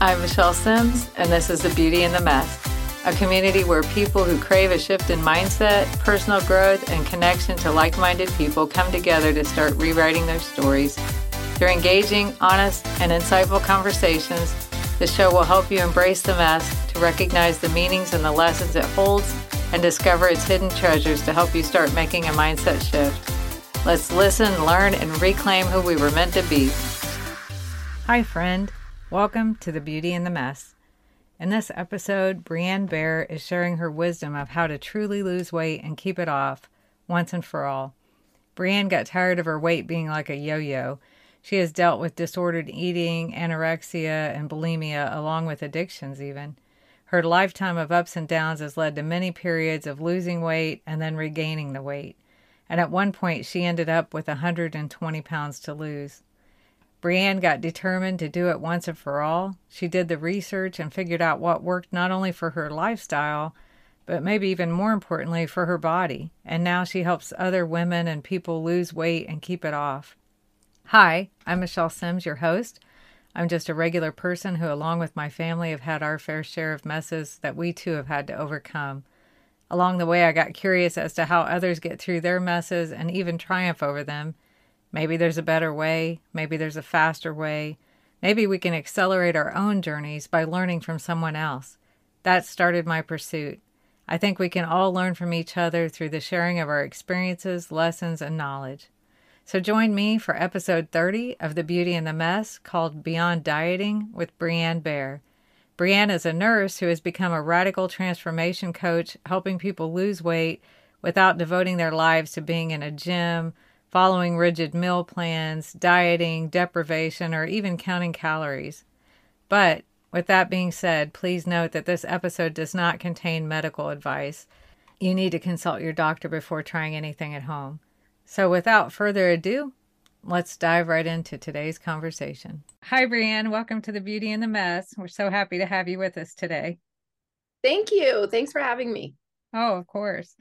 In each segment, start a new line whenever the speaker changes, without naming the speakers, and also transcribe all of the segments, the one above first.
I'm Michelle Sims, and this is The Beauty in the Mess, a community where people who crave a shift in mindset, personal growth, and connection to like minded people come together to start rewriting their stories. Through engaging, honest, and insightful conversations, the show will help you embrace the mess, to recognize the meanings and the lessons it holds, and discover its hidden treasures to help you start making a mindset shift. Let's listen, learn, and reclaim who we were meant to be. Hi, friend. Welcome to The Beauty in the Mess. In this episode, Breann Bear is sharing her wisdom of how to truly lose weight and keep it off once and for all. Breann got tired of her weight being like a yo yo. She has dealt with disordered eating, anorexia, and bulimia, along with addictions, even. Her lifetime of ups and downs has led to many periods of losing weight and then regaining the weight. And at one point, she ended up with 120 pounds to lose. Breann got determined to do it once and for all. She did the research and figured out what worked not only for her lifestyle, but maybe even more importantly for her body. And now she helps other women and people lose weight and keep it off. Hi, I'm Michelle Sims, your host. I'm just a regular person who, along with my family, have had our fair share of messes that we too have had to overcome. Along the way, I got curious as to how others get through their messes and even triumph over them Maybe there's a better way. Maybe there's a faster way. Maybe we can accelerate our own journeys by learning from someone else. That started my pursuit. I think we can all learn from each other through the sharing of our experiences, lessons, and knowledge. So join me for episode 30 of The Beauty in the Mess called Beyond Dieting with Breann Bear. Breann is a nurse who has become a radical transformation coach, helping people lose weight without devoting their lives to being in a gym, following rigid meal plans, dieting, deprivation, or even counting calories. But with that being said, please note that this episode does not contain medical advice. You need to consult your doctor before trying anything at home. So, without further ado, let's dive right into today's conversation. Hi, Breann. Welcome to the Beauty in the Mess. We're so happy to have you with us today.
Thank you. Thanks for having me.
Oh, of course.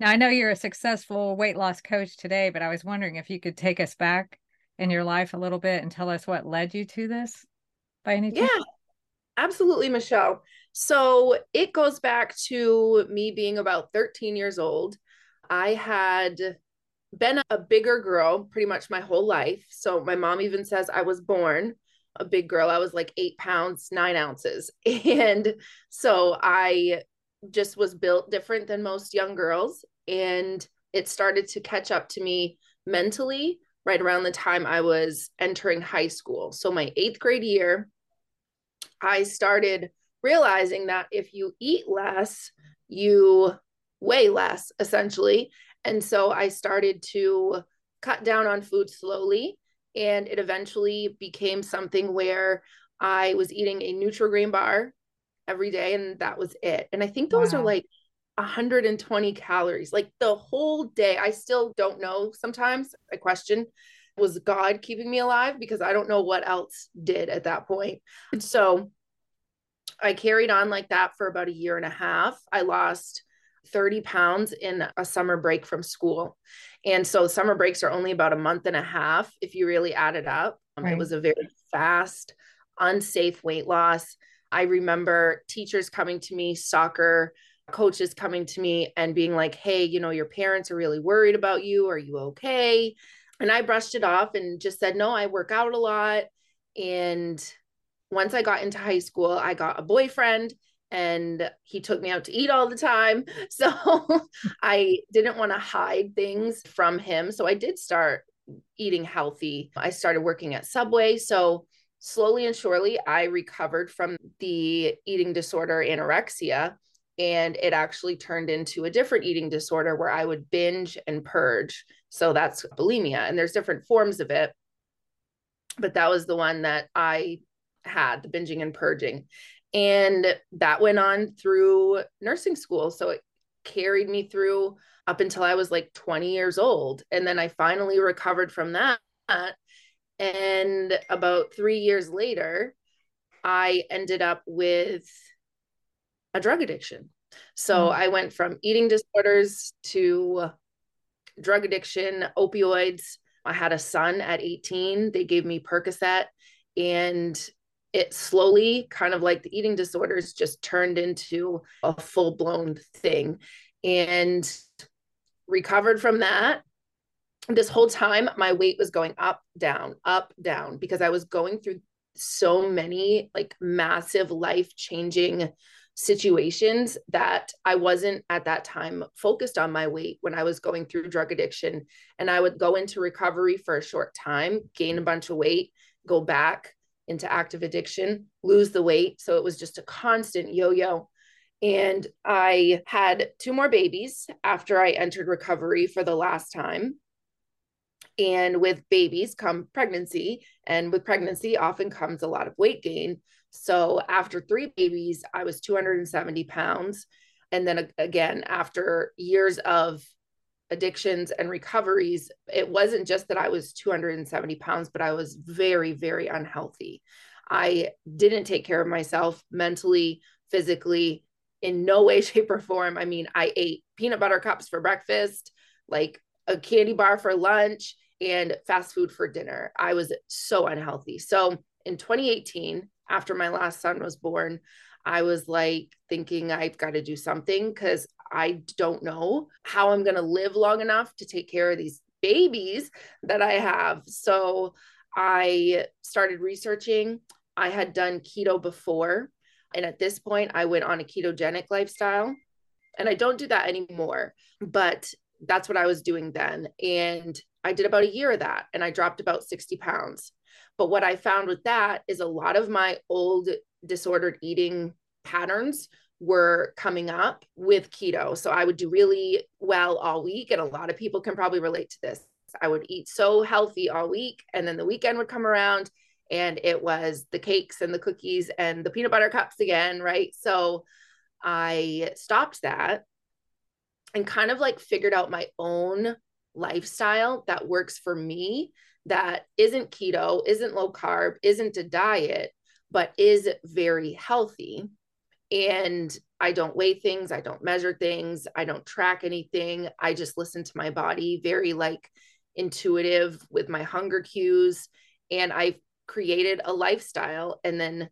Now, I know you're a successful weight loss coach today, but I was wondering if you could take us back in your life a little bit and tell us what led you to this by any
chance? Yeah, absolutely, Michelle. So it goes back to me being about 13 years old. I had been a bigger girl pretty much my whole life. So my mom even says I was born a big girl. I was like eight pounds, nine ounces. And so I just was built different than most young girls. And it started to catch up to me mentally right around the time I was entering high school. So, my eighth grade year, I started realizing that if you eat less, you weigh less, essentially. And so I started to cut down on food slowly. And it eventually became something where I was eating a Nutri-Grain bar every day and that was it. And I think those wow. are like 120 calories, like the whole day. I still don't know sometimes. I question was God keeping me alive because I don't know what else did at that point. And so I carried on like that for about a year and a half. I lost 30 pounds in a summer break from school. And so summer breaks are only about a month and a half if you really add it up. Right. It was a very fast, unsafe weight loss. I remember teachers coming to me, soccer coaches coming to me and being like, hey, you know, your parents are really worried about you. Are you okay? And I brushed it off and just said, no, I work out a lot. And once I got into high school, I got a boyfriend and he took me out to eat all the time. So I didn't want to hide things from him. So I did start eating healthy. I started working at Subway. So slowly and surely, I recovered from the eating disorder anorexia. And it actually turned into a different eating disorder where I would binge and purge. So that's bulimia. And there's different forms of it. But that was the one that I had the binging and purging. And that went on through nursing school. So it carried me through up until I was like 20 years old. And then I finally recovered from that and about three years later, I ended up with a drug addiction. So mm. I went from eating disorders to drug addiction, opioids. I had a son at 18. They gave me Percocet and it slowly, kind of like the eating disorders, just turned into a full blown thing and recovered from that. This whole time, my weight was going up, down, up, down because I was going through so many like massive life changing situations that I wasn't at that time focused on my weight when I was going through drug addiction. And I would go into recovery for a short time, gain a bunch of weight, go back into active addiction, lose the weight. So it was just a constant yo yo. And I had two more babies after I entered recovery for the last time. And with babies come pregnancy, and with pregnancy often comes a lot of weight gain. So after three babies, I was 270 pounds. And then again, after years of addictions and recoveries, it wasn't just that I was 270 pounds, but I was very, very unhealthy. I didn't take care of myself mentally, physically, in no way, shape, or form. I mean, I ate peanut butter cups for breakfast, like a candy bar for lunch, and fast food for dinner. I was so unhealthy. So in 2018, after my last son was born, I was like thinking I've got to do something because I don't know how I'm going to live long enough to take care of these babies that I have. So I started researching. I had done keto before. And at this point, I went on a ketogenic lifestyle. And I don't do that anymore, but that's what I was doing then. And I did about a year of that and I dropped about 60 pounds. But what I found with that is a lot of my old disordered eating patterns were coming up with keto. So I would do really well all week. And a lot of people can probably relate to this. I would eat so healthy all week. And then the weekend would come around and it was the cakes and the cookies and the peanut butter cups again. Right. So I stopped that and kind of like figured out my own lifestyle that works for me that isn't keto, isn't low carb, isn't a diet, but is very healthy. And I don't weigh things, I don't measure things, I don't track anything. I just listen to my body, very like intuitive with my hunger cues. And I've created a lifestyle. And then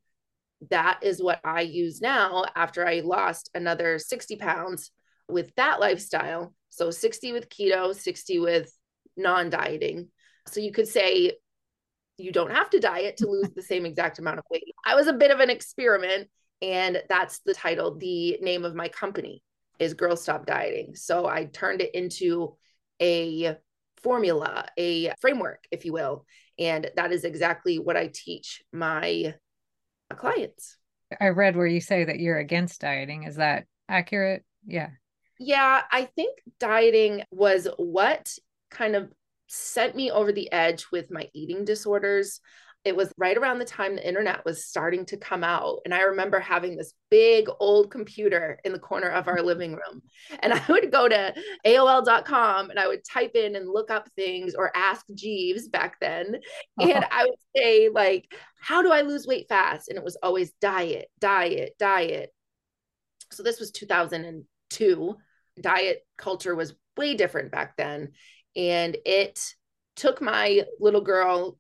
that is what I use now after I lost another 60 pounds with that lifestyle. So 60 with keto, 60 with non dieting. So you could say you don't have to diet to lose the same exact amount of weight. I was a bit of an experiment, and that's the title. The name of my company is Girl Stop Dieting. So I turned it into a formula, a framework, if you will. And that is exactly what I teach my clients.
I read where you say that you're against dieting. Is that accurate? Yeah.
Yeah, I think dieting was what kind of sent me over the edge with my eating disorders. It was right around the time the internet was starting to come out. And I remember having this big old computer in the corner of our living room. And I would go to AOL.com and I would type in and look up things or ask Jeeves back then. And I would say, like, how do I lose weight fast? And it was always diet, diet, diet. So this was 2002. Diet culture was way different back then. And it took my little girl,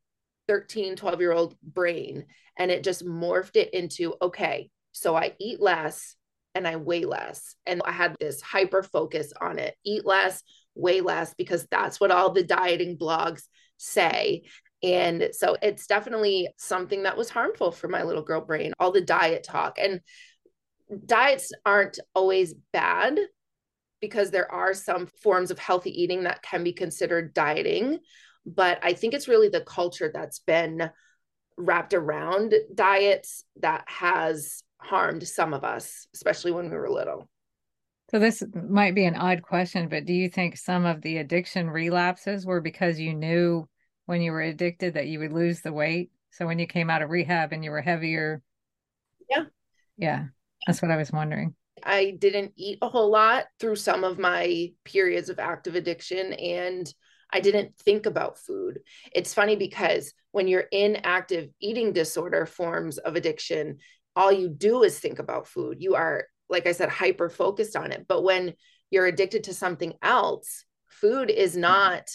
13, 12 year old brain, and it just morphed it into okay, so I eat less and I weigh less. And I had this hyper focus on it eat less, weigh less, because that's what all the dieting blogs say. And so it's definitely something that was harmful for my little girl brain, all the diet talk. And diets aren't always bad because there are some forms of healthy eating that can be considered dieting. But I think it's really the culture that's been wrapped around diets that has harmed some of us, especially when we were little.
So, this might be an odd question, but do you think some of the addiction relapses were because you knew when you were addicted that you would lose the weight? So, when you came out of rehab and you were heavier?
Yeah.
Yeah. That's what I was wondering.
I didn't eat a whole lot through some of my periods of active addiction and I didn't think about food. It's funny because when you're in active eating disorder forms of addiction, all you do is think about food. You are, like I said, hyper focused on it. But when you're addicted to something else, food is mm-hmm. not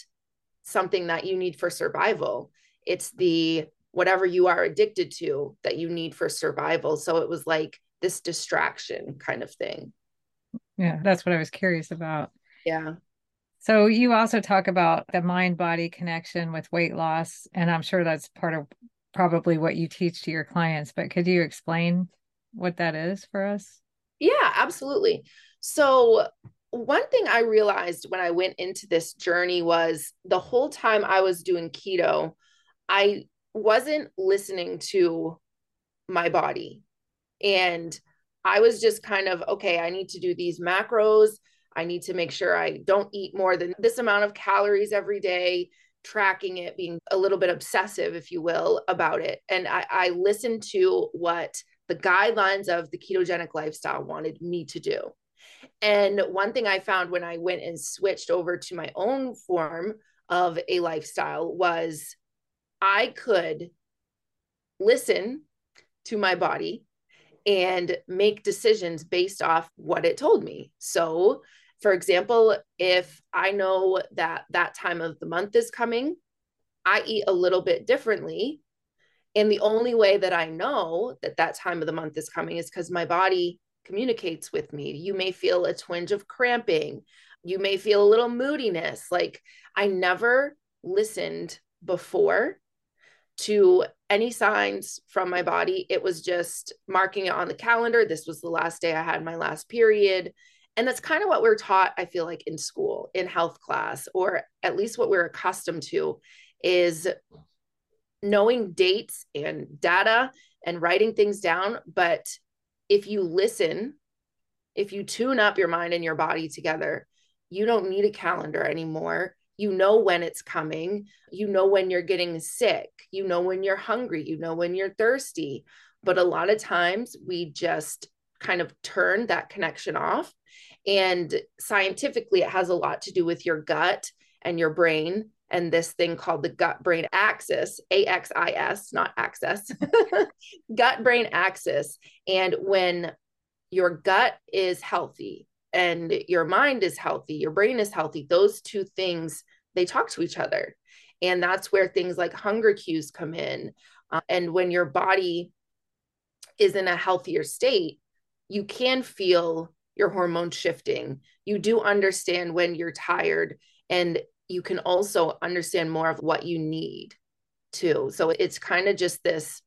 something that you need for survival. It's the whatever you are addicted to that you need for survival. So it was like this distraction kind of thing.
Yeah, that's what I was curious about.
Yeah.
So you also talk about the mind body connection with weight loss and I'm sure that's part of probably what you teach to your clients, but could you explain what that is for us?
Yeah, absolutely. So one thing I realized when I went into this journey was the whole time I was doing keto, I wasn't listening to my body. And I was just kind of, okay, I need to do these macros. I need to make sure I don't eat more than this amount of calories every day, tracking it, being a little bit obsessive, if you will, about it. And I, I listened to what the guidelines of the ketogenic lifestyle wanted me to do. And one thing I found when I went and switched over to my own form of a lifestyle was I could listen to my body and make decisions based off what it told me. So, for example, if I know that that time of the month is coming, I eat a little bit differently. And the only way that I know that that time of the month is coming is because my body communicates with me. You may feel a twinge of cramping. You may feel a little moodiness. Like I never listened before to any signs from my body. It was just marking it on the calendar. This was the last day I had my last period. And that's kind of what we're taught, I feel like, in school, in health class, or at least what we're accustomed to is knowing dates and data and writing things down. But if you listen, if you tune up your mind and your body together, you don't need a calendar anymore. You know when it's coming. You know when you're getting sick. You know when you're hungry. You know when you're thirsty. But a lot of times we just kind of turn that connection off. And scientifically, it has a lot to do with your gut and your brain and this thing called the gut brain axis, A X I S, not access, gut brain axis. And when your gut is healthy and your mind is healthy, your brain is healthy, those two things, they talk to each other. And that's where things like hunger cues come in. Uh, and when your body is in a healthier state, you can feel your hormones shifting. You do understand when you're tired. And you can also understand more of what you need too. So it's kind of just this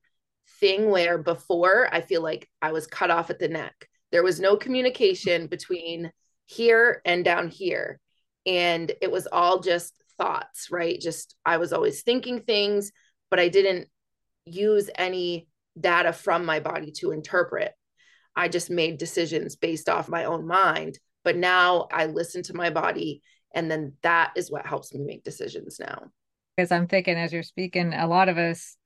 thing where before I feel like I was cut off at the neck. There was no communication between here and down here. And it was all just thoughts, right? Just I was always thinking things, but I didn't use any data from my body to interpret. I just made decisions based off my own mind. But now I listen to my body and then that is what helps me make decisions now
because i'm thinking as you're speaking a lot of us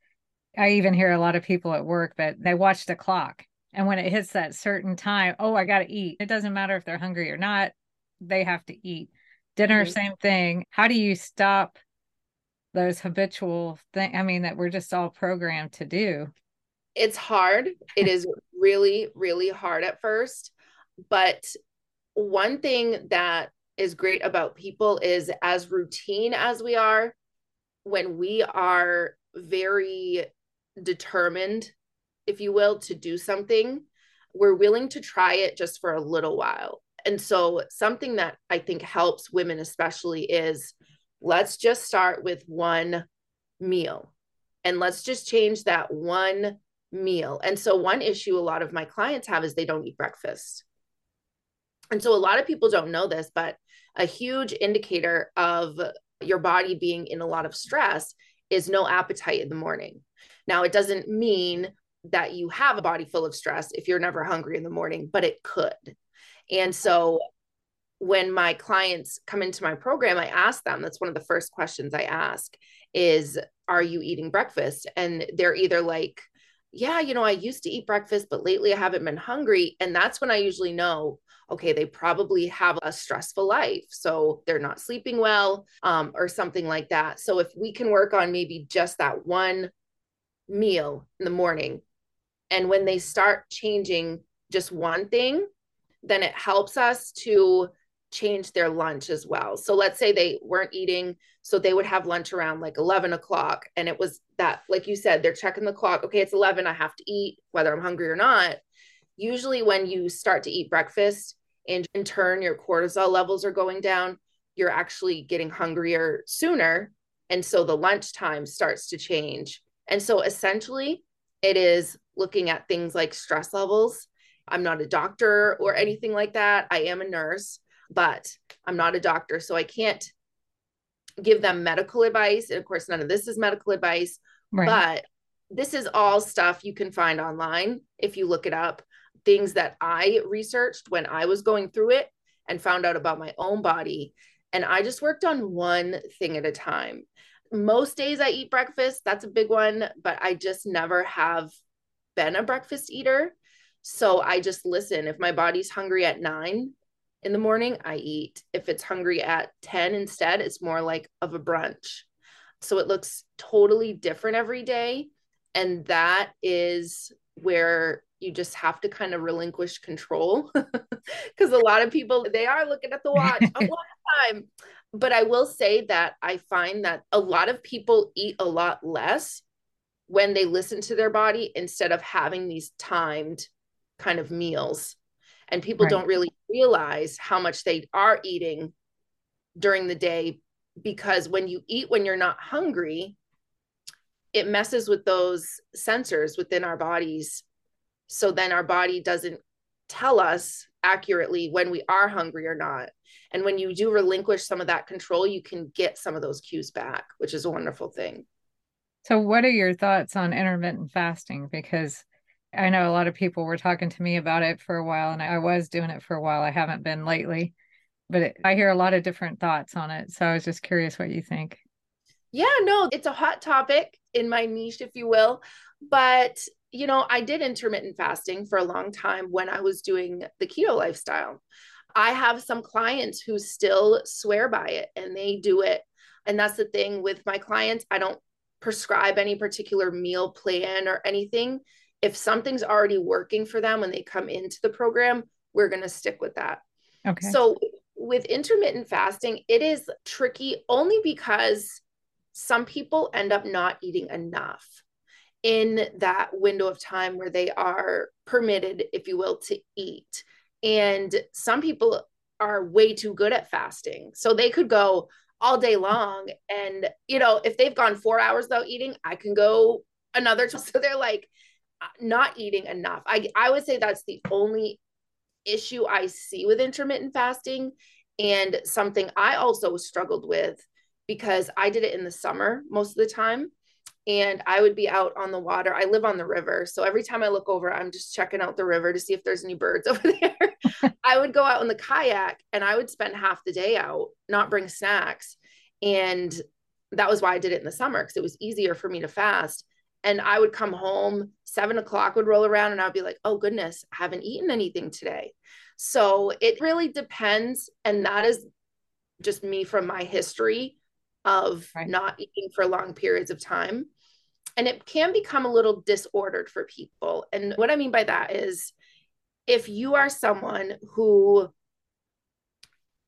i even hear a lot of people at work that they watch the clock and when it hits that certain time oh i gotta eat it doesn't matter if they're hungry or not they have to eat dinner mm-hmm. same thing how do you stop those habitual thing i mean that we're just all programmed to do
it's hard it is really really hard at first but one thing that is great about people is as routine as we are, when we are very determined, if you will, to do something, we're willing to try it just for a little while. And so, something that I think helps women, especially, is let's just start with one meal and let's just change that one meal. And so, one issue a lot of my clients have is they don't eat breakfast. And so, a lot of people don't know this, but a huge indicator of your body being in a lot of stress is no appetite in the morning. Now, it doesn't mean that you have a body full of stress if you're never hungry in the morning, but it could. And so when my clients come into my program, I ask them, that's one of the first questions I ask is, are you eating breakfast? And they're either like, yeah, you know, I used to eat breakfast, but lately I haven't been hungry. And that's when I usually know okay, they probably have a stressful life. So they're not sleeping well um, or something like that. So if we can work on maybe just that one meal in the morning, and when they start changing just one thing, then it helps us to change their lunch as well. So let's say they weren't eating, so they would have lunch around like 11 o'clock. And it was that, like you said, they're checking the clock. Okay, it's 11, I have to eat, whether I'm hungry or not. Usually, when you start to eat breakfast and in turn your cortisol levels are going down, you're actually getting hungrier sooner. And so the lunch time starts to change. And so essentially, it is looking at things like stress levels. I'm not a doctor or anything like that. I am a nurse but I'm not a doctor, so I can't give them medical advice. And of course, none of this is medical advice, right. but this is all stuff you can find online if you look it up. Things that I researched when I was going through it and found out about my own body. And I just worked on one thing at a time. Most days I eat breakfast, that's a big one, but I just never have been a breakfast eater. So I just listen. If my body's hungry at nine, in the morning, I eat. If it's hungry at 10 instead, it's more like of a brunch. So it looks totally different every day. And that is where you just have to kind of relinquish control because a lot of people they are looking at the watch a lot of time but i will say that i find that a lot of people eat a lot less when they listen to their body instead of having these timed kind of meals. And people right. don't really realize how much they are eating during the day because when you eat when you're not hungry it messes with those sensors within our bodies. So then our body doesn't tell us accurately when we are hungry or not. And when you do relinquish some of that control you can get some of those cues back which is a wonderful thing.
So what are your thoughts on intermittent fasting? Because I know a lot of people were talking to me about it for a while, and I was doing it for a while. I haven't been lately, but it, I hear a lot of different thoughts on it. So I was just curious what you think.
Yeah, no, it's a hot topic in my niche, if you will. But, you know, I did intermittent fasting for a long time when I was doing the keto lifestyle. I have some clients who still swear by it and they do it. And that's the thing with my clients. I don't prescribe any particular meal plan or anything if something's already working for them when they come into the program, we're going to stick with that. Okay. So with intermittent fasting, it is tricky only because some people end up not eating enough in that window of time where they are permitted, if you will, to eat. And some people are way too good at fasting. So they could go all day long. And, you know, if they've gone four hours without eating, I can go another. So they're like, Uh, not eating enough. I I would say that's the only issue I see with intermittent fasting and something I also struggled with because I did it in the summer most of the time and I would be out on the water. I live on the river, so every time I look over, I'm just checking out the river to see if there's any birds over there. I would go out in the kayak and I would spend half the day out, not bring snacks. And that was why I did it in the summer because it was easier for me to fast and I would come home, seven o'clock would roll around, and I'd be like, oh goodness, I haven't eaten anything today. So it really depends. And that is just me from my history of right. not eating for long periods of time. And it can become a little disordered for people. And what I mean by that is if you are someone who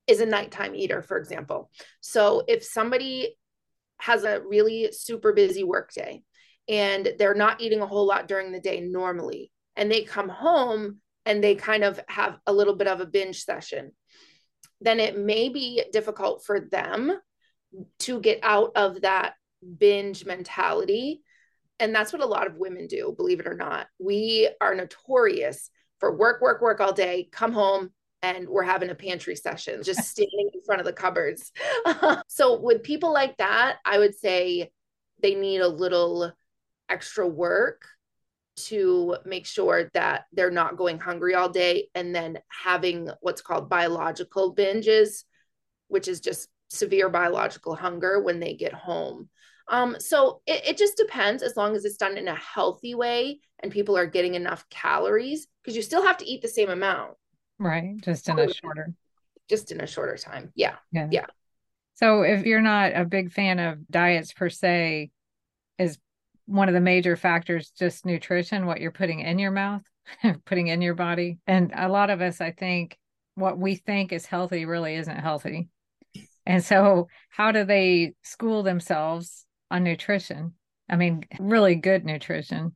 is a nighttime eater, for example. So if somebody has a really super busy workday and they're not eating a whole lot during the day normally. And they come home and they kind of have a little bit of a binge session. Then it may be difficult for them to get out of that binge mentality. And that's what a lot of women do, believe it or not. We are notorious for work, work, work all day, come home, and we're having a pantry session, just standing in front of the cupboards. so, with people like that, I would say they need a little extra work to make sure that they're not going hungry all day and then having what's called biological binges, which is just severe biological hunger when they get home. Um, so it, it just depends as long as it's done in a healthy way and people are getting enough calories because you still have to eat the same amount.
Right. Just in a shorter.
Just in a shorter time. Yeah. Yeah. Yeah.
So if you're not a big fan of diets per se, is one of the major factors just nutrition what you're putting in your mouth putting in your body and a lot of us i think what we think is healthy really isn't healthy. And so, how do they school themselves on nutrition? I mean, really good nutrition.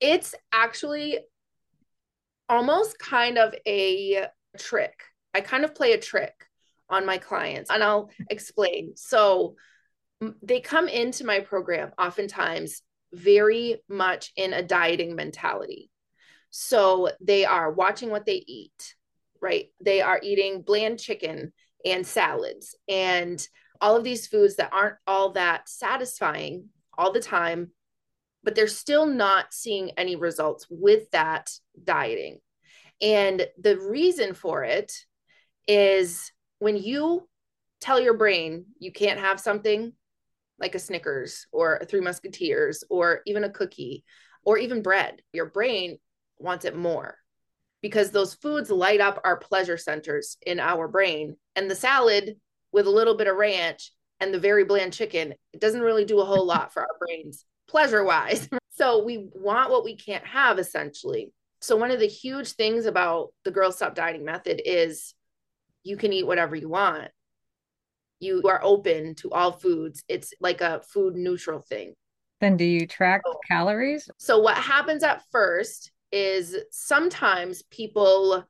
It's actually almost kind of a trick. I kind of play a trick on my clients, and I'll explain. So, they come into my program oftentimes very much in a dieting mentality. So, they are watching what they eat, right? They are eating bland chicken and salads and all of these foods that aren't all that satisfying all the time, but they're still not seeing any results with that dieting. And the reason for it is when you tell your brain you can't have something like a Snickers or a Three Musketeers or even a cookie or even bread, your brain wants it more because those foods light up our pleasure centers in our brain. And the salad with a little bit of ranch and the very bland chicken, it doesn't really do a whole lot for our brains, pleasure wise. so we want what we can't have essentially. So, one of the huge things about the Girl Stop Dieting method is you can eat whatever you want. You are open to all foods. It's like a food neutral thing.
Then, do you track so, calories?
So, what happens at first is sometimes people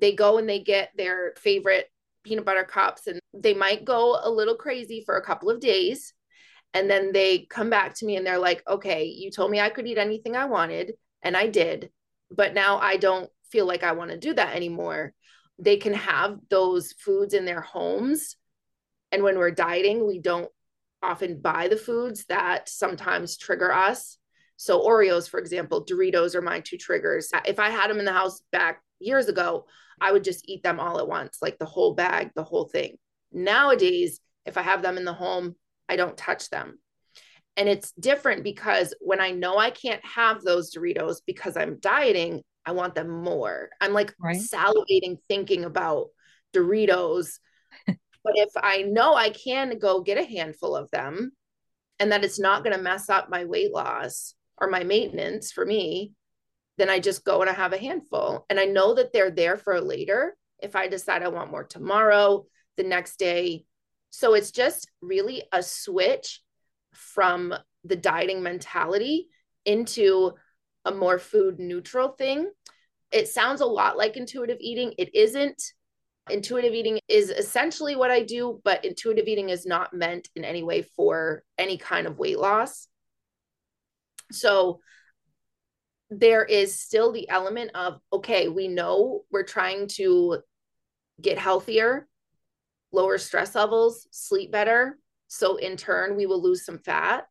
they go and they get their favorite peanut butter cups and they might go a little crazy for a couple of days and then they come back to me and they're like okay you told me i could eat anything i wanted and i did but now i don't feel like i want to do that anymore they can have those foods in their homes and when we're dieting we don't often buy the foods that sometimes trigger us so Oreos, for example, Doritos are my two triggers. If I had them in the house back years ago, I would just eat them all at once, like the whole bag, the whole thing. Nowadays, if I have them in the home, I don't touch them. And it's different because when I know I can't have those Doritos because I'm dieting, I want them more. I'm like right. salivating thinking about Doritos. But if I know I can go get a handful of them and that it's not going to mess up my weight loss, or my maintenance for me, then I just go and I have a handful. And I know that they're there for later if I decide I want more tomorrow, the next day. So it's just really a switch from the dieting mentality into a more food neutral thing. It sounds a lot like intuitive eating. It isn't. Intuitive eating is essentially what I do, but intuitive eating is not meant in any way for any kind of weight loss. So there is still the element of, okay, we know we're trying to get healthier, lower stress levels, sleep better. So in turn, we will lose some fat.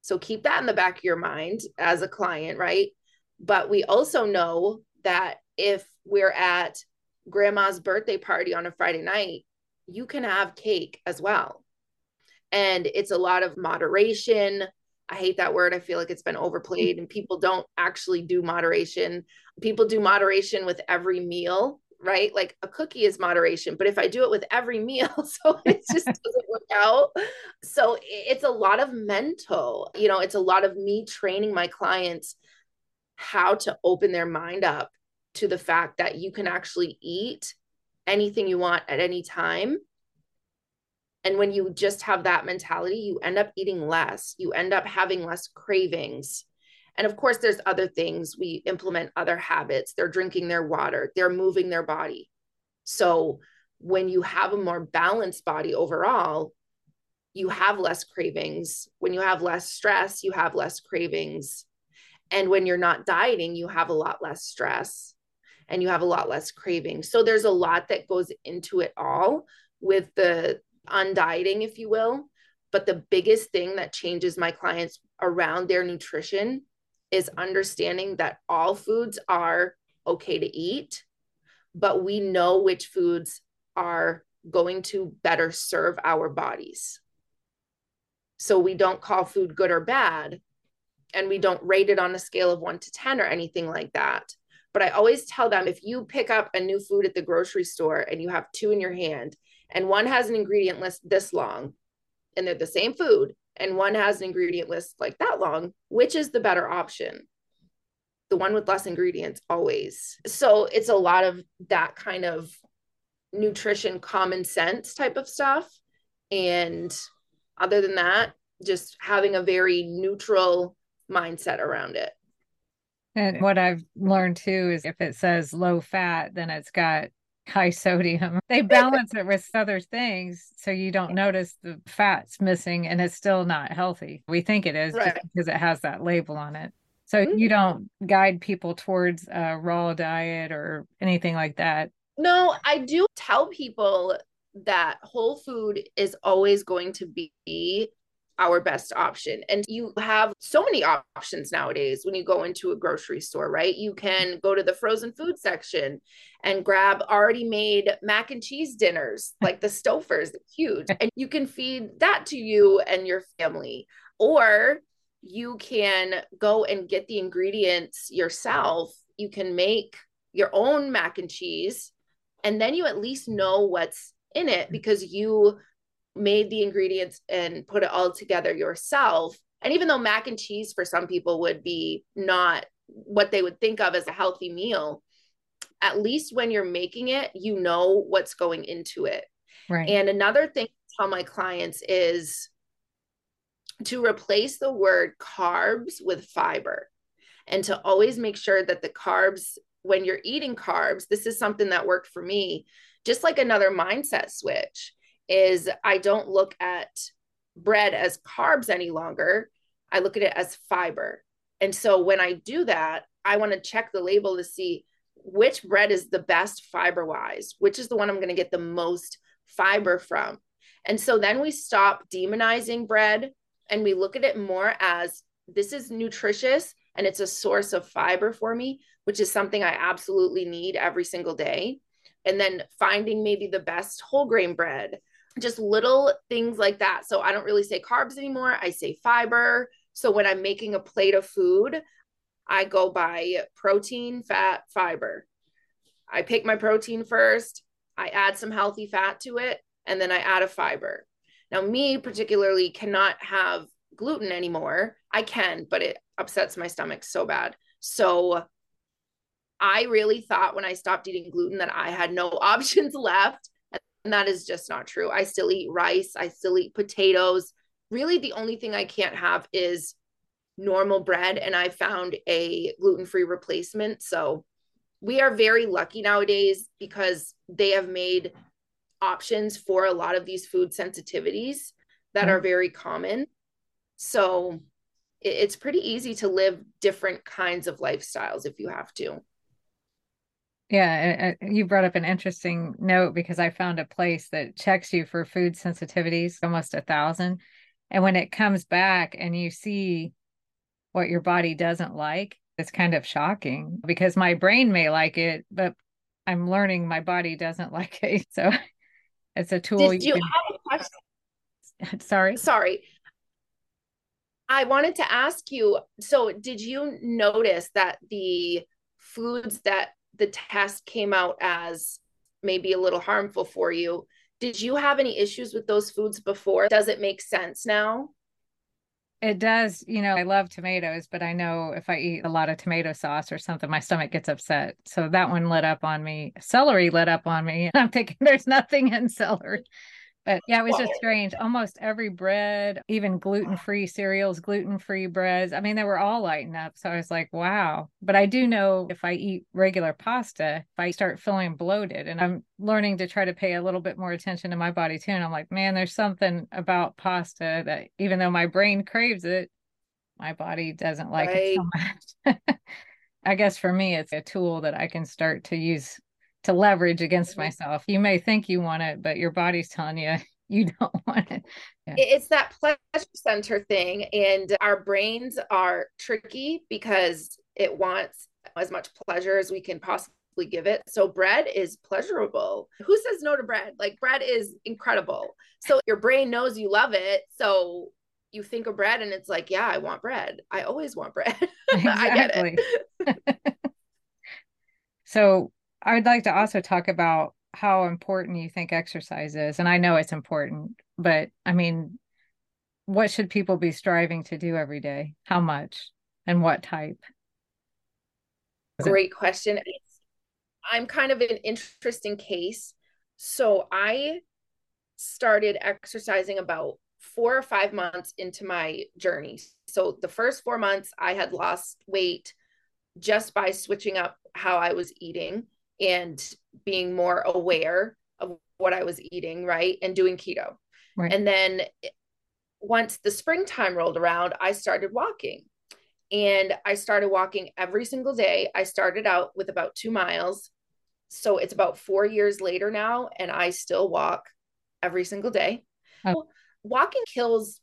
So keep that in the back of your mind as a client, right? But we also know that if we're at grandma's birthday party on a Friday night, you can have cake as well. And it's a lot of moderation, I hate that word. I feel like it's been overplayed and people don't actually do moderation. People do moderation with every meal, right? Like a cookie is moderation, but if I do it with every meal, so it just doesn't work out. So it's a lot of mental, you know, it's a lot of me training my clients how to open their mind up to the fact that you can actually eat anything you want at any time and when you just have that mentality, you end up eating less, you end up having less cravings. And of course, there's other things. We implement other habits. They're drinking their water, they're moving their body. So when you have a more balanced body overall, you have less cravings. When you have less stress, you have less cravings. And when you're not dieting, you have a lot less stress and you have a lot less cravings. So there's a lot that goes into it all with the undieting, if you will. But the biggest thing that changes my clients around their nutrition is understanding that all foods are okay to eat, but we know which foods are going to better serve our bodies. So we don't call food good or bad, and we don't rate it on a scale of one to 10 or anything like that. But I always tell them if you pick up a new food at the grocery store and you have two in your hand and one has an ingredient list this long and they're the same food and one has an ingredient list like that long which is the better option the one with less ingredients always. So it's a lot of that kind of nutrition common sense type of stuff. And other than that, just having a very neutral mindset around it.
And what I've learned too is if it says low fat, then it's got high sodium. They balance it with other things so you don't notice the fat's missing and it's still not healthy. We think it is right. because it has that label on it. So mm-hmm. you don't guide people towards a raw diet or anything like that.
No, I do tell people that whole food is always going to be our best option. And you have so many options nowadays when you go into a grocery store, right? You can go to the frozen food section and grab already made mac and cheese dinners, like the Stouffer's, huge. And you can feed that to you and your family. Or you can go and get the ingredients yourself. You can make your own mac and cheese, and then you at least know what's in it because you made the ingredients and put it all together yourself. And even though mac and cheese for some people would be not what they would think of as a healthy meal, at least when you're making it, you know what's going into it. Right. And another thing I tell my clients is to replace the word carbs with fiber and to always make sure that the carbs, when you're eating carbs, this is something that worked for me, just like another mindset switch is I don't look at bread as carbs any longer. I look at it as fiber. And so when I do that, I want to check the label to see which bread is the best fiber wise, which is the one I'm going to get the most fiber from. And so then we stop demonizing bread and we look at it more as this is nutritious and it's a source of fiber for me, which is something I absolutely need every single day. And then finding maybe the best whole grain bread just little things like that. So I don't really say carbs anymore. I say fiber. So when I'm making a plate of food, I go by protein, fat, fiber. I pick my protein first, I add some healthy fat to it, and then I add a fiber. Now, me particularly cannot have gluten anymore. I can, but it upsets my stomach so bad. So I really thought when I stopped eating gluten that I had no options left. And that is just not true. I still eat rice, I still eat potatoes. Really, the only thing I can't have is normal bread. And I found a gluten free replacement. So we are very lucky nowadays because they have made options for a lot of these food sensitivities that mm-hmm. are very common. So it's pretty easy to live different kinds of lifestyles if you have to.
Yeah, uh, uh, you brought up an interesting note because I found a place that checks you for food sensitivities, almost a thousand. And when it comes back and you see what your body doesn't like, it's kind of shocking because my brain may like it, but I'm learning my body doesn't like it. So it's a tool.
Did you, you have a
question? Sorry.
Sorry. I wanted to ask you so, did you notice that the foods that the test came out as maybe a little harmful for you. Did you have any issues with those foods before? Does it make sense now?
It does. You know, I love tomatoes, but I know if I eat a lot of tomato sauce or something, my stomach gets upset. So that one lit up on me. Celery lit up on me. I'm thinking there's nothing in celery. But yeah, it was just strange. Almost every bread, even gluten free cereals, gluten free breads. I mean, they were all lighting up. So I was like, wow. But I do know if I eat regular pasta, if I start feeling bloated, and I'm learning to try to pay a little bit more attention to my body too. And I'm like, man, there's something about pasta that even though my brain craves it, my body doesn't like right. it so much. I guess for me, it's a tool that I can start to use to leverage against mm-hmm. myself. You may think you want it, but your body's telling you you don't want it.
Yeah. It's that pleasure center thing. And our brains are tricky because it wants as much pleasure as we can possibly give it. So bread is pleasurable. Who says no to bread? Like bread is incredible. So your brain knows you love it. So you think of bread and it's like, yeah, I want bread. I always want bread. I get it.
so I would like to also talk about how important you think exercise is. And I know it's important, but I mean, what should people be striving to do every day? How much and what type?
Great question. I'm kind of an interesting case. So I started exercising about four or five months into my journey. So the first four months, I had lost weight just by switching up how I was eating and being more aware of what I was eating, right? And doing keto. Right. And then once the springtime rolled around, I started walking. And I started walking every single day. I started out with about two miles. So it's about four years later now, and I still walk every single day. Oh. Walking kills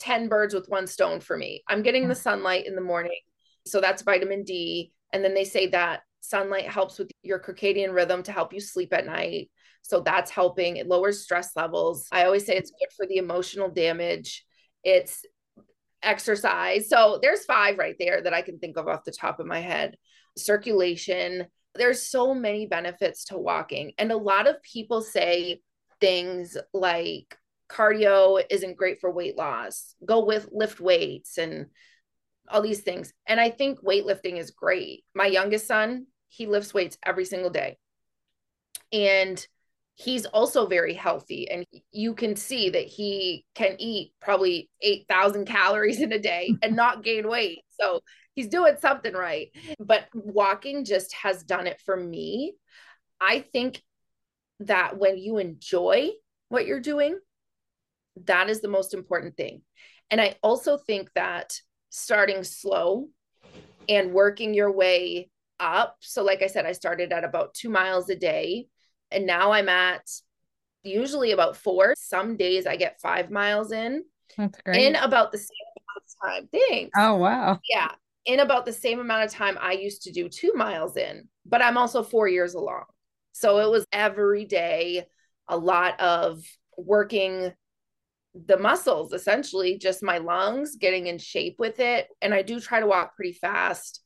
10 birds with one stone for me. I'm getting the sunlight in the morning. So that's vitamin D. And then they say that sunlight helps with your circadian rhythm to help you sleep at night. So that's helping. It lowers stress levels. I always say it's good for the emotional damage. It's exercise. So there's five right there that I can think of off the top of my head. Circulation. There's so many benefits to walking. And a lot of people say things like cardio isn't great for weight loss. Go with lift weights and all these things. And I think weightlifting is great. My youngest son, he lifts weights every single day. And he's also very healthy and you can see that he can eat probably 8000 calories in a day and not gain weight. So he's doing something right. But walking just has done it for me. I think that when you enjoy what you're doing that is the most important thing. And i also think that starting slow and working your way up so like i said i started at about 2 miles a day and now I'm at usually about four. Some days I get five miles in. That's great. In about the same amount of time. Thanks.
Oh, wow.
Yeah. In about the same amount of time I used to do two miles in, but I'm also four years along. So it was every day, a lot of working the muscles, essentially, just my lungs, getting in shape with it. And I do try to walk pretty fast,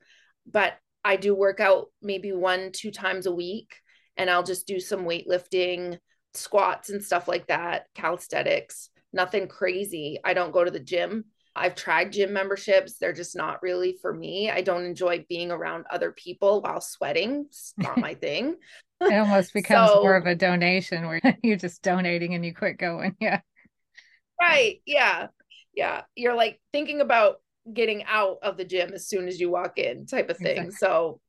but I do work out maybe one, two times a week and I'll just do some weightlifting, squats and stuff like that, calisthenics, nothing crazy. I don't go to the gym. I've tried gym memberships. They're just not really for me. I don't enjoy being around other people while sweating. It's not my thing.
it almost becomes so, more of a donation where you're just donating and you quit going. Yeah.
Right. Yeah. Yeah. You're like thinking about getting out of the gym as soon as you walk in, type of thing. Exactly. So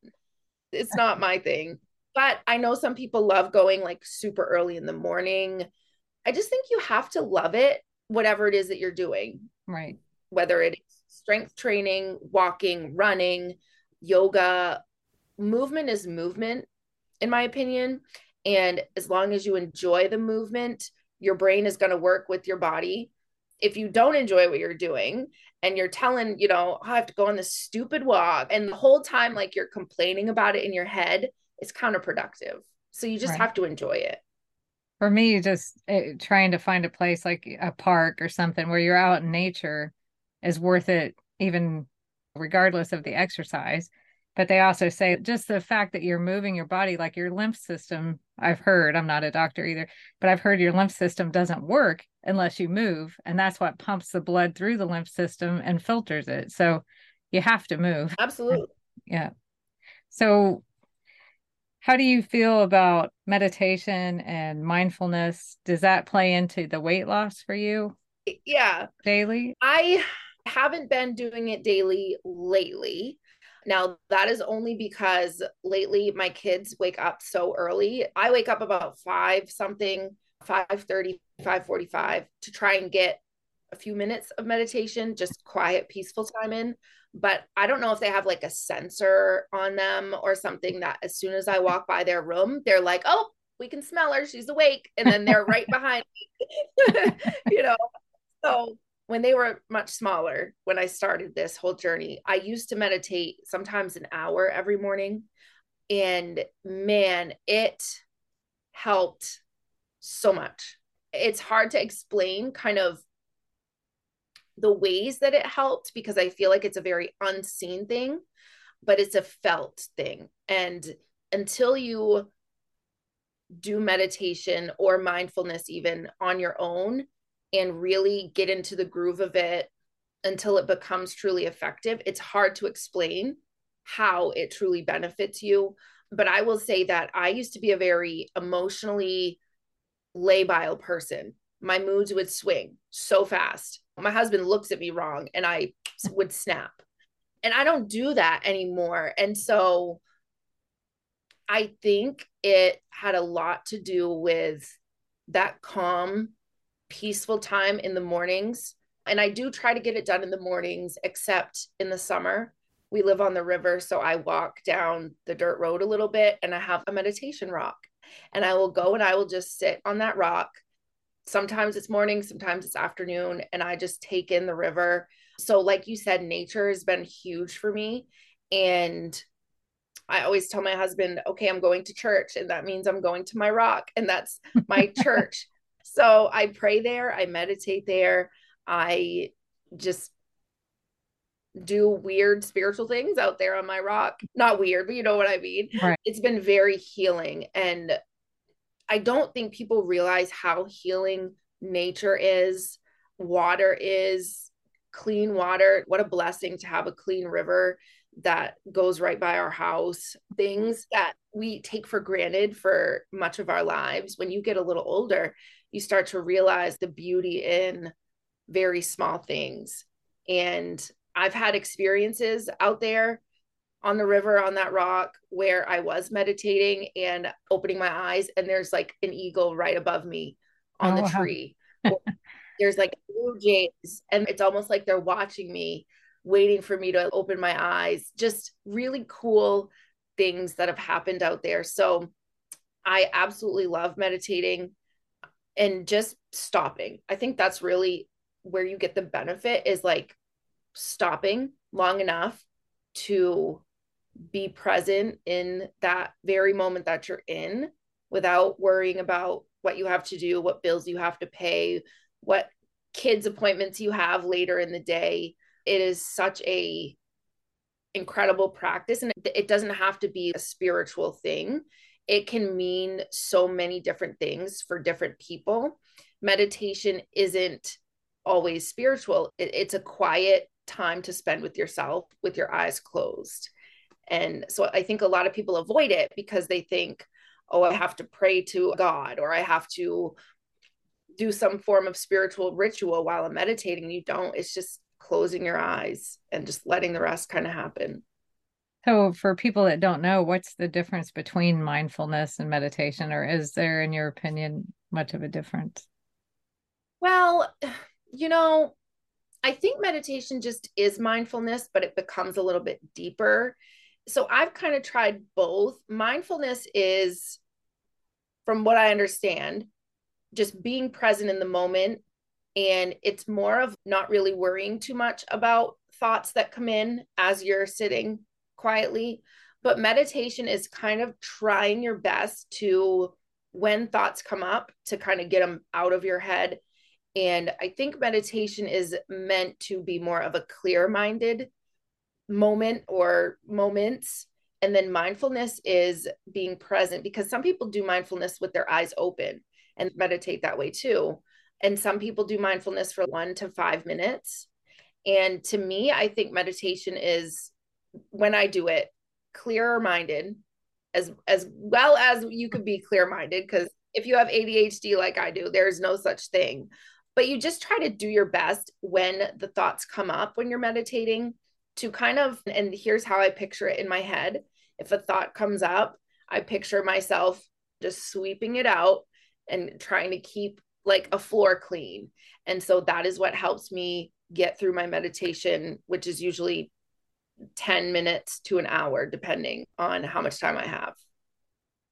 it's not my thing but I know some people love going like super early in the morning. I just think you have to love it, whatever it is that you're doing.
Right.
Whether it's strength training, walking, running, yoga, movement is movement, in my opinion. And as long as you enjoy the movement, your brain is going to work with your body. If you don't enjoy what you're doing and you're telling, you know, oh, I have to go on this stupid walk, and the whole time, like you're complaining about it in your head, it's counterproductive. So you just right. have to enjoy it.
For me, just uh, trying to find a place like a park or something where you're out in nature is worth it, even regardless of the exercise. But they also say just the fact that you're moving your body, like your lymph system, I've heard, I'm not a doctor either, but I've heard your lymph system doesn't work unless you move. And that's what pumps the blood through the lymph system and filters it. So you have to move.
Absolutely.
Yeah. So how do you feel about meditation and mindfulness? Does that play into the weight loss for you?
Yeah.
Daily?
I haven't been doing it daily lately. Now, that is only because lately my kids wake up so early. I wake up about 5 something, 5:30, 5:45 to try and get a few minutes of meditation, just quiet, peaceful time in but I don't know if they have like a sensor on them or something that as soon as I walk by their room, they're like, oh, we can smell her. She's awake. And then they're right behind me, you know? So when they were much smaller, when I started this whole journey, I used to meditate sometimes an hour every morning. And man, it helped so much. It's hard to explain kind of the ways that it helped because I feel like it's a very unseen thing, but it's a felt thing. And until you do meditation or mindfulness, even on your own, and really get into the groove of it until it becomes truly effective, it's hard to explain how it truly benefits you. But I will say that I used to be a very emotionally labile person. My moods would swing so fast. My husband looks at me wrong and I would snap. And I don't do that anymore. And so I think it had a lot to do with that calm, peaceful time in the mornings. And I do try to get it done in the mornings, except in the summer. We live on the river, so I walk down the dirt road a little bit and I have a meditation rock. And I will go and I will just sit on that rock. Sometimes it's morning, sometimes it's afternoon, and I just take in the river. So, like you said, nature has been huge for me. And I always tell my husband, okay, I'm going to church, and that means I'm going to my rock, and that's my church. So I pray there, I meditate there, I just do weird spiritual things out there on my rock. Not weird, but you know what I mean.
Right.
It's been very healing. And I don't think people realize how healing nature is, water is, clean water. What a blessing to have a clean river that goes right by our house. Things that we take for granted for much of our lives. When you get a little older, you start to realize the beauty in very small things. And I've had experiences out there on the river on that rock where I was meditating and opening my eyes, and there's like an eagle right above me on oh, the wow. tree. there's like blue jays, and it's almost like they're watching me, waiting for me to open my eyes. Just really cool things that have happened out there. So I absolutely love meditating and just stopping. I think that's really where you get the benefit is like stopping long enough to be present in that very moment that you're in without worrying about what you have to do, what bills you have to pay, what kids appointments you have later in the day. It is such a incredible practice and it doesn't have to be a spiritual thing. It can mean so many different things for different people. Meditation isn't always spiritual. It, it's a quiet time to spend with yourself with your eyes closed. And so I think a lot of people avoid it because they think, oh, I have to pray to God or I have to do some form of spiritual ritual while I'm meditating. You don't, it's just closing your eyes and just letting the rest kind of happen.
So, for people that don't know, what's the difference between mindfulness and meditation, or is there, in your opinion, much of a difference?
Well, you know, I think meditation just is mindfulness, but it becomes a little bit deeper. So I've kind of tried both. Mindfulness is, from what I understand, just being present in the moment. And it's more of not really worrying too much about thoughts that come in as you're sitting quietly. But meditation is kind of trying your best to, when thoughts come up, to kind of get them out of your head and I think meditation is meant to be more of a clear minded moment or moments. And then mindfulness is being present because some people do mindfulness with their eyes open and meditate that way too. And some people do mindfulness for one to five minutes. And to me, I think meditation is when I do it, clearer minded as as well as you could be clear minded because if you have ADHD like I do, there's no such thing but you just try to do your best when the thoughts come up when you're meditating to kind of and here's how I picture it in my head. If a thought comes up, I picture myself just sweeping it out and trying to keep like a floor clean. And so that is what helps me get through my meditation, which is usually 10 minutes to an hour, depending on how much time I have.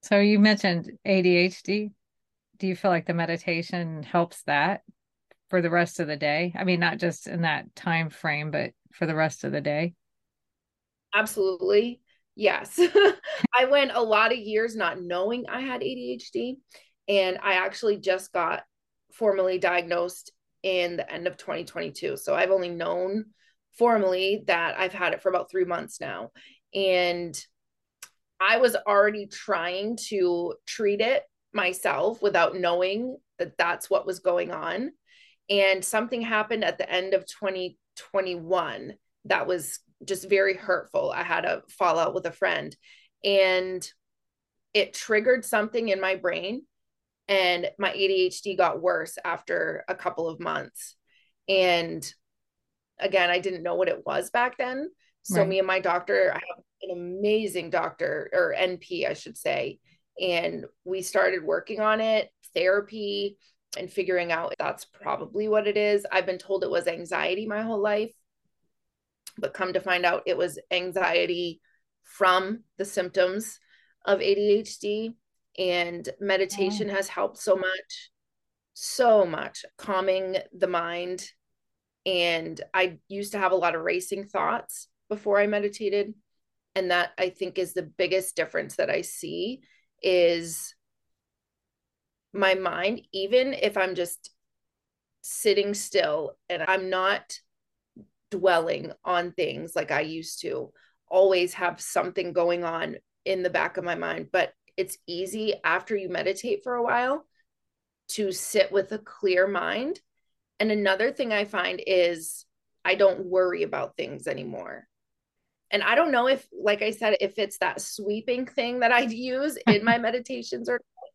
So you mentioned ADHD. Do you feel like the meditation helps that? for the rest of the day? I mean, not just in that time frame, but for the rest of the day?
Absolutely. Yes. I went a lot of years not knowing I had ADHD. And I actually just got formally diagnosed in the end of 2022. So I've only known formally that I've had it for about three months now. And I was already trying to treat it myself without knowing that that's what was going on and something happened at the end of 2021 that was just very hurtful. I had a fallout with a friend and it triggered something in my brain and my ADHD got worse after a couple of months. And again, I didn't know what it was back then. So right. me and my doctor, I have an amazing doctor or NP, I should say, and we started working on it, therapy and figuring out that's probably what it is. I've been told it was anxiety my whole life, but come to find out it was anxiety from the symptoms of ADHD and meditation has helped so much so much calming the mind and I used to have a lot of racing thoughts before I meditated and that I think is the biggest difference that I see is my mind even if I'm just sitting still and I'm not dwelling on things like I used to always have something going on in the back of my mind but it's easy after you meditate for a while to sit with a clear mind. And another thing I find is I don't worry about things anymore. And I don't know if, like I said, if it's that sweeping thing that I use in my meditations or, not.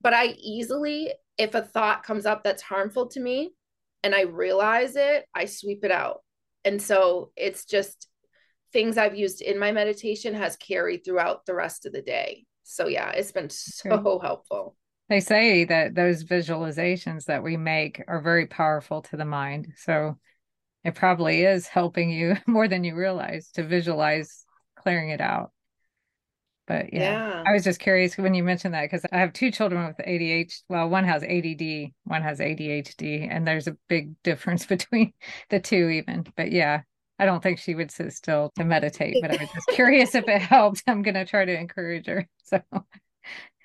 but I easily, if a thought comes up that's harmful to me and I realize it, I sweep it out. And so it's just things I've used in my meditation has carried throughout the rest of the day so yeah it's been so okay. helpful
they say that those visualizations that we make are very powerful to the mind so it probably is helping you more than you realize to visualize clearing it out but yeah, yeah. i was just curious when you mentioned that because i have two children with adhd well one has add one has adhd and there's a big difference between the two even but yeah I don't think she would sit still to meditate, but I was just curious if it helped. I'm going to try to encourage her. So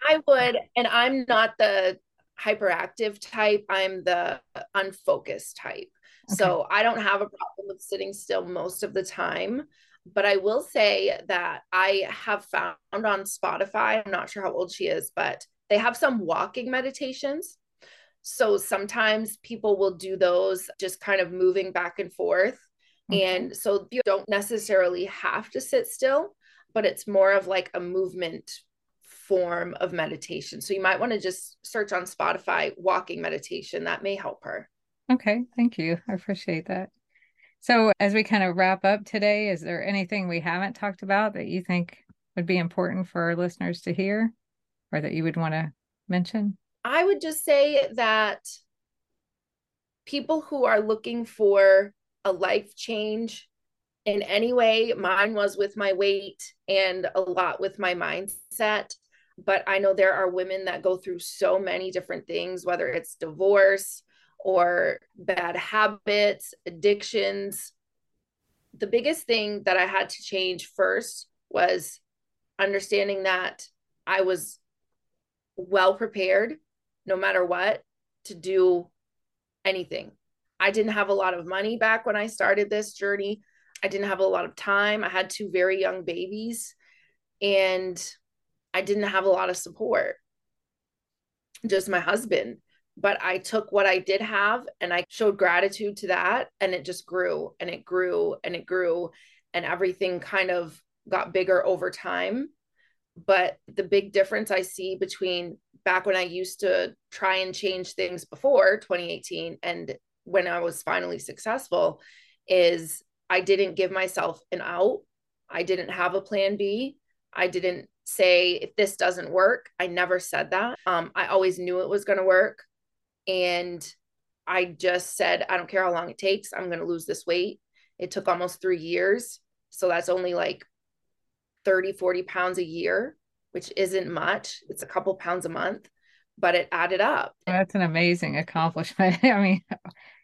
I would. And I'm not the hyperactive type, I'm the unfocused type. Okay. So I don't have a problem with sitting still most of the time. But I will say that I have found on Spotify, I'm not sure how old she is, but they have some walking meditations. So sometimes people will do those just kind of moving back and forth. And so you don't necessarily have to sit still, but it's more of like a movement form of meditation. So you might want to just search on Spotify walking meditation. That may help her.
Okay. Thank you. I appreciate that. So, as we kind of wrap up today, is there anything we haven't talked about that you think would be important for our listeners to hear or that you would want to mention?
I would just say that people who are looking for a life change in any way. Mine was with my weight and a lot with my mindset. But I know there are women that go through so many different things, whether it's divorce or bad habits, addictions. The biggest thing that I had to change first was understanding that I was well prepared, no matter what, to do anything. I didn't have a lot of money back when I started this journey. I didn't have a lot of time. I had two very young babies and I didn't have a lot of support, just my husband. But I took what I did have and I showed gratitude to that. And it just grew and it grew and it grew. And everything kind of got bigger over time. But the big difference I see between back when I used to try and change things before 2018 and when I was finally successful is I didn't give myself an out. I didn't have a plan B. I didn't say if this doesn't work. I never said that. Um, I always knew it was going to work. And I just said, I don't care how long it takes. I'm going to lose this weight. It took almost three years. So that's only like 30, 40 pounds a year, which isn't much. It's a couple pounds a month, but it added up.
That's an amazing accomplishment. I mean,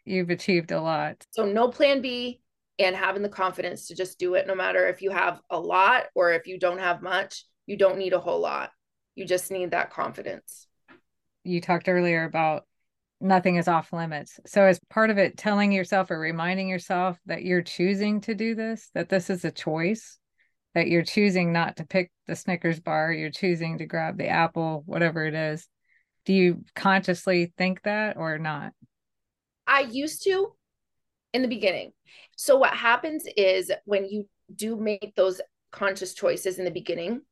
you've achieved a lot.
So no plan B and having the confidence to just do it no matter if you have a lot or if you don't have much, you don't need a whole lot. You just need that confidence.
You talked earlier about nothing is off limits. So as part of it telling yourself or reminding yourself that you're choosing to do this, that this is a choice, that you're choosing not to pick the Snickers bar, you're choosing to grab the apple, whatever it is. Do you consciously think that or not?
I used to, in the beginning. So what happens is when you do make those conscious choices in the beginning,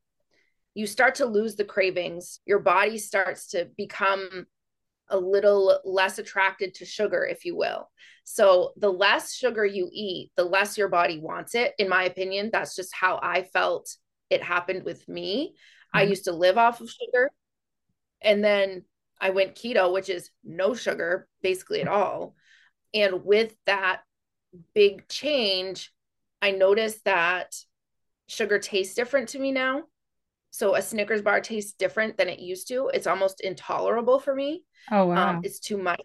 you start to lose the cravings. Your body starts to become a little less attracted to sugar, if you will. So, the less sugar you eat, the less your body wants it. In my opinion, that's just how I felt it happened with me. Mm-hmm. I used to live off of sugar. And then I went keto, which is no sugar basically at all. And with that big change, I noticed that sugar tastes different to me now. So a Snickers bar tastes different than it used to. It's almost intolerable for me.
Oh wow. Um,
it's too much.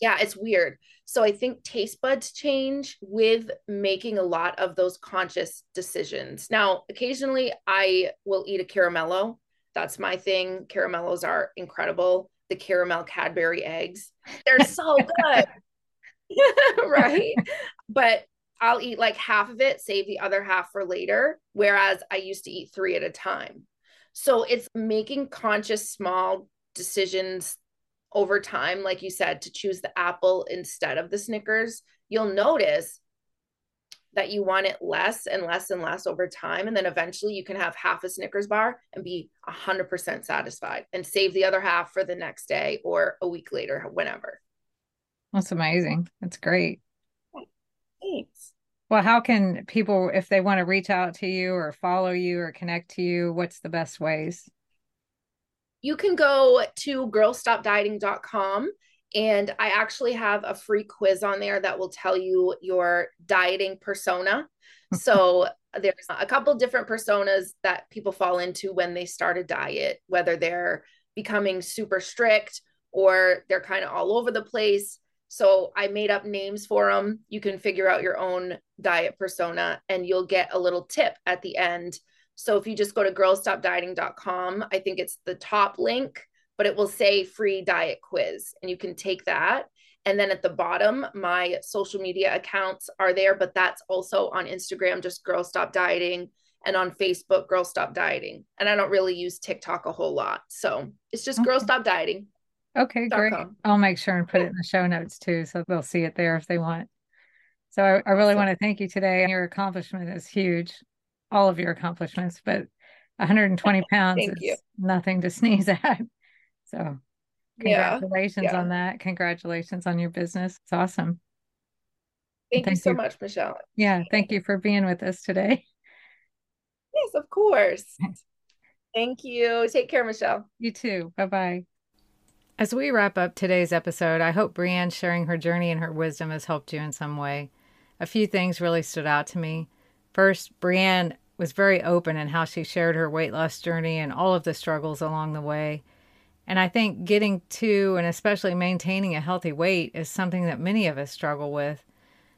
Yeah, it's weird. So I think taste buds change with making a lot of those conscious decisions. Now, occasionally I will eat a caramello. That's my thing. Caramellos are incredible. The caramel Cadbury eggs, they're so good. right? But I'll eat like half of it, save the other half for later. Whereas I used to eat three at a time. So it's making conscious small decisions over time, like you said, to choose the apple instead of the Snickers. You'll notice that you want it less and less and less over time. And then eventually you can have half a Snickers bar and be 100% satisfied and save the other half for the next day or a week later, whenever.
That's amazing. That's great.
Thanks.
Well, how can people, if they want to reach out to you or follow you or connect to you, what's the best ways?
You can go to girlstopdieting.com and I actually have a free quiz on there that will tell you your dieting persona. so there's a couple different personas that people fall into when they start a diet, whether they're becoming super strict or they're kind of all over the place. So I made up names for them. You can figure out your own diet persona and you'll get a little tip at the end. So if you just go to girlstopdieting.com, I think it's the top link, but it will say free diet quiz and you can take that. And then at the bottom, my social media accounts are there, but that's also on Instagram, just Girl Stop Dieting, and on Facebook, Girl Stop Dieting. And I don't really use TikTok a whole lot. So it's just okay. Girl Stop Dieting.
Okay, great. Com. I'll make sure and put it in the show notes too, so they'll see it there if they want. So I, I really want to thank you today. Your accomplishment is huge, all of your accomplishments, but 120 pounds is you. nothing to sneeze at. So congratulations yeah. Yeah. on that. Congratulations on your business. It's awesome.
Thank, thank you so you. much, Michelle.
Yeah, thank you for being with us today.
Yes, of course. Thank you. Take care, Michelle.
You too. Bye bye. As we wrap up today's episode, I hope Breann sharing her journey and her wisdom has helped you in some way. A few things really stood out to me. First, Breann was very open in how she shared her weight loss journey and all of the struggles along the way. And I think getting to and especially maintaining a healthy weight is something that many of us struggle with.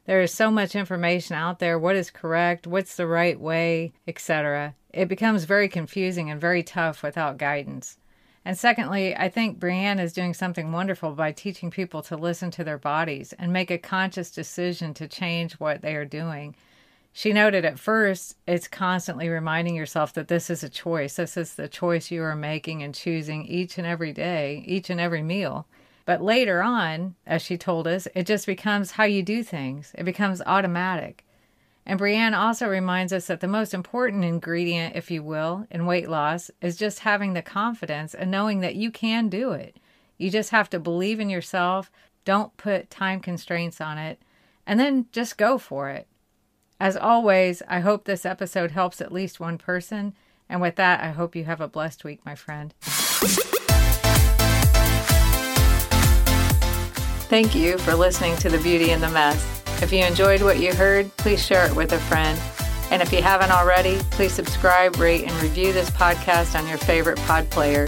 There is so much information out there what is correct, what's the right way, etc. It becomes very confusing and very tough without guidance. And secondly, I think Breann is doing something wonderful by teaching people to listen to their bodies and make a conscious decision to change what they are doing. She noted at first, it's constantly reminding yourself that this is a choice. This is the choice you are making and choosing each and every day, each and every meal. But later on, as she told us, it just becomes how you do things, it becomes automatic. And Breann also reminds us that the most important ingredient, if you will, in weight loss is just having the confidence and knowing that you can do it. You just have to believe in yourself, don't put time constraints on it, and then just go for it. As always, I hope this episode helps at least one person. And with that, I hope you have a blessed week, my friend.
Thank you for listening to The Beauty in the Mess. If you enjoyed what you heard, please share it with a friend. And if you haven't already, please subscribe, rate, and review this podcast on your favorite pod player.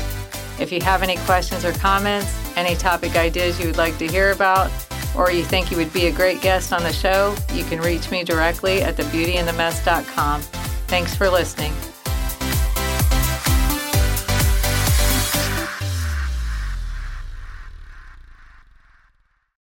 If you have any questions or comments, any topic ideas you would like to hear about, or you think you would be a great guest on the show, you can reach me directly at thebeautyinthemess.com. Thanks for listening.